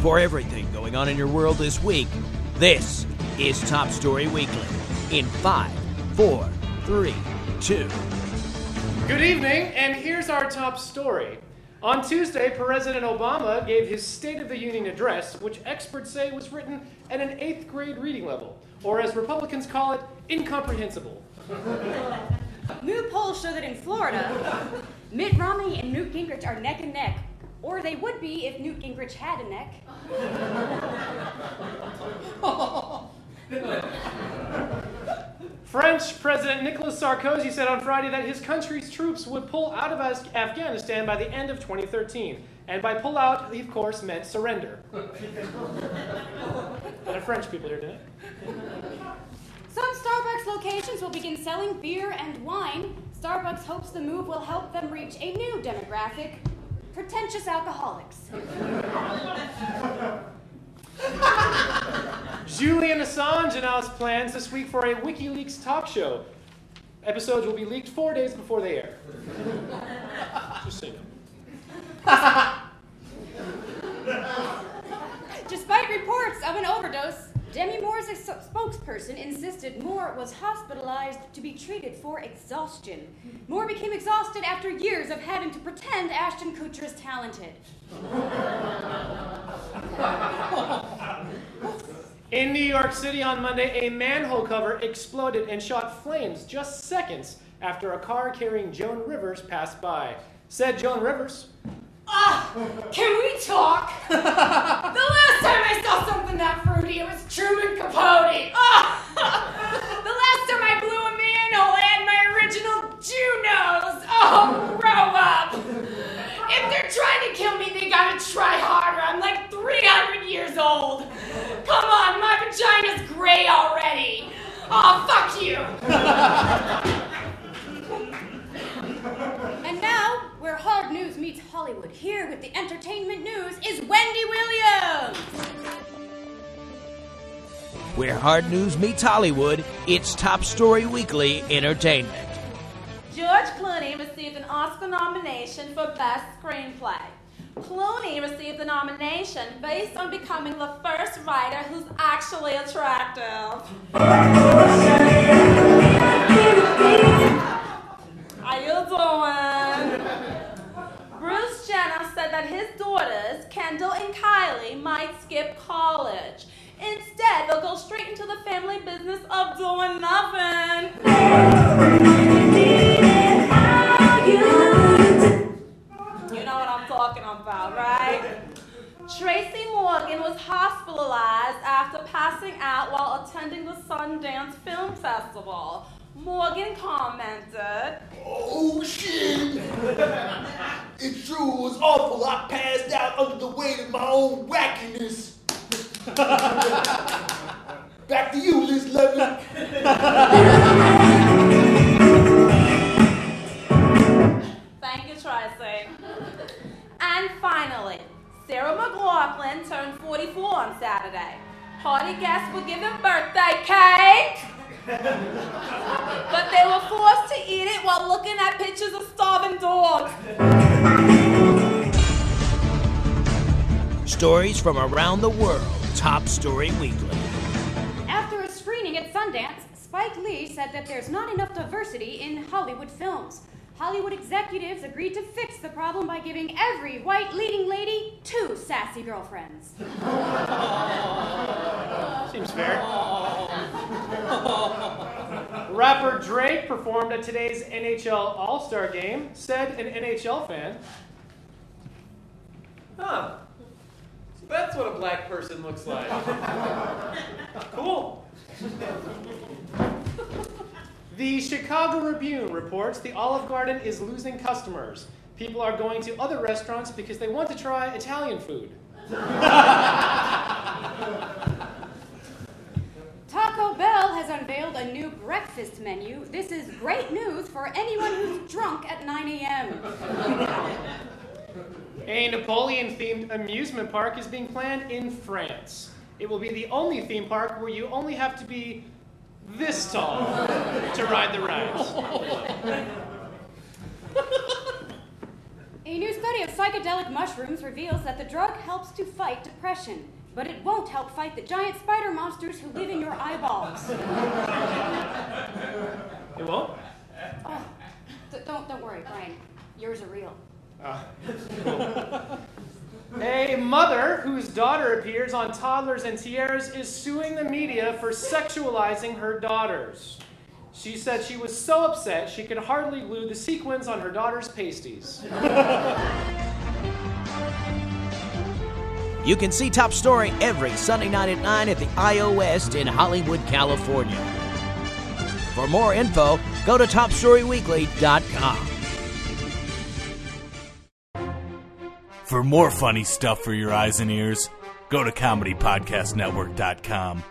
For everything going on in your world this week, this is Top Story Weekly in five, four, three, two. Good evening, and here's our top story. On Tuesday, President Obama gave his State of the Union address, which experts say was written at an eighth grade reading level, or as Republicans call it, incomprehensible. New polls show that in Florida, Mitt Romney and Newt Gingrich are neck and neck, or they would be if Newt Gingrich had a neck. French President Nicolas Sarkozy said on Friday that his country's troops would pull out of Afghanistan by the end of 2013. And by pull out, he of course meant surrender. a lot of French people here tonight. Some Starbucks locations will begin selling beer and wine. Starbucks hopes the move will help them reach a new demographic pretentious alcoholics. Julian Assange announced plans this week for a WikiLeaks talk show. Episodes will be leaked four days before they air. Just you know. Despite reports of an overdose, Demi Moore's ex- spokesperson insisted Moore was hospitalized to be treated for exhaustion. Moore became exhausted after years of having to pretend Ashton Kutcher is talented. In New York City on Monday, a manhole cover exploded and shot flames just seconds after a car carrying Joan Rivers passed by. Said Joan Rivers, Ah, can we talk? the last time I saw something that fruity, it was Truman Capote. Ah, the last time I blew a manhole, I had my original Junos. Oh, grow up. If they're trying to kill me, they gotta try harder. I'm like 300 years old. Come on, my vagina's gray already. Oh, fuck you. hard Hollywood, here with the entertainment news is Wendy Williams. Where hard news meets Hollywood, it's Top Story Weekly Entertainment. George Clooney received an Oscar nomination for Best Screenplay. Clooney received the nomination based on becoming the first writer who's actually attractive. Kendall and Kylie, might skip college. Instead, they'll go straight into the family business of doing nothing. You know what I'm talking about, right? Tracy Morgan was hospitalized after passing out while attending the Sundance Film Festival. Morgan commented, Oh shit! It sure was awful. I passed out under the weight of my own wackiness. Back to you, Liz Lemon. Thank you, Tracy. And finally, Sarah McLachlan turned 44 on Saturday. Party guests were given birthday cake, but they were forced to eat it while looking at pictures of starving dogs. Stories from around the world. Top Story Weekly. After a screening at Sundance, Spike Lee said that there's not enough diversity in Hollywood films. Hollywood executives agreed to fix the problem by giving every white leading lady two sassy girlfriends. Seems fair. Rapper Drake performed at today's NHL All Star game, said an NHL fan. What a black person looks like. Cool. The Chicago Tribune reports the Olive Garden is losing customers. People are going to other restaurants because they want to try Italian food. Taco Bell has unveiled a new breakfast menu. This is great news for anyone who's drunk at 9 a.m. A Napoleon themed amusement park is being planned in France. It will be the only theme park where you only have to be this tall to ride the rides. A new study of psychedelic mushrooms reveals that the drug helps to fight depression, but it won't help fight the giant spider monsters who live in your eyeballs. It won't? Oh, don't, don't worry, Brian. Yours are real. Uh, A mother whose daughter appears on Toddlers and Tiaras is suing the media for sexualizing her daughters. She said she was so upset she could hardly glue the sequins on her daughter's pasties. You can see Top Story every Sunday night at 9 at the IO West in Hollywood, California. For more info, go to topstoryweekly.com. For more funny stuff for your eyes and ears, go to comedypodcastnetwork.com.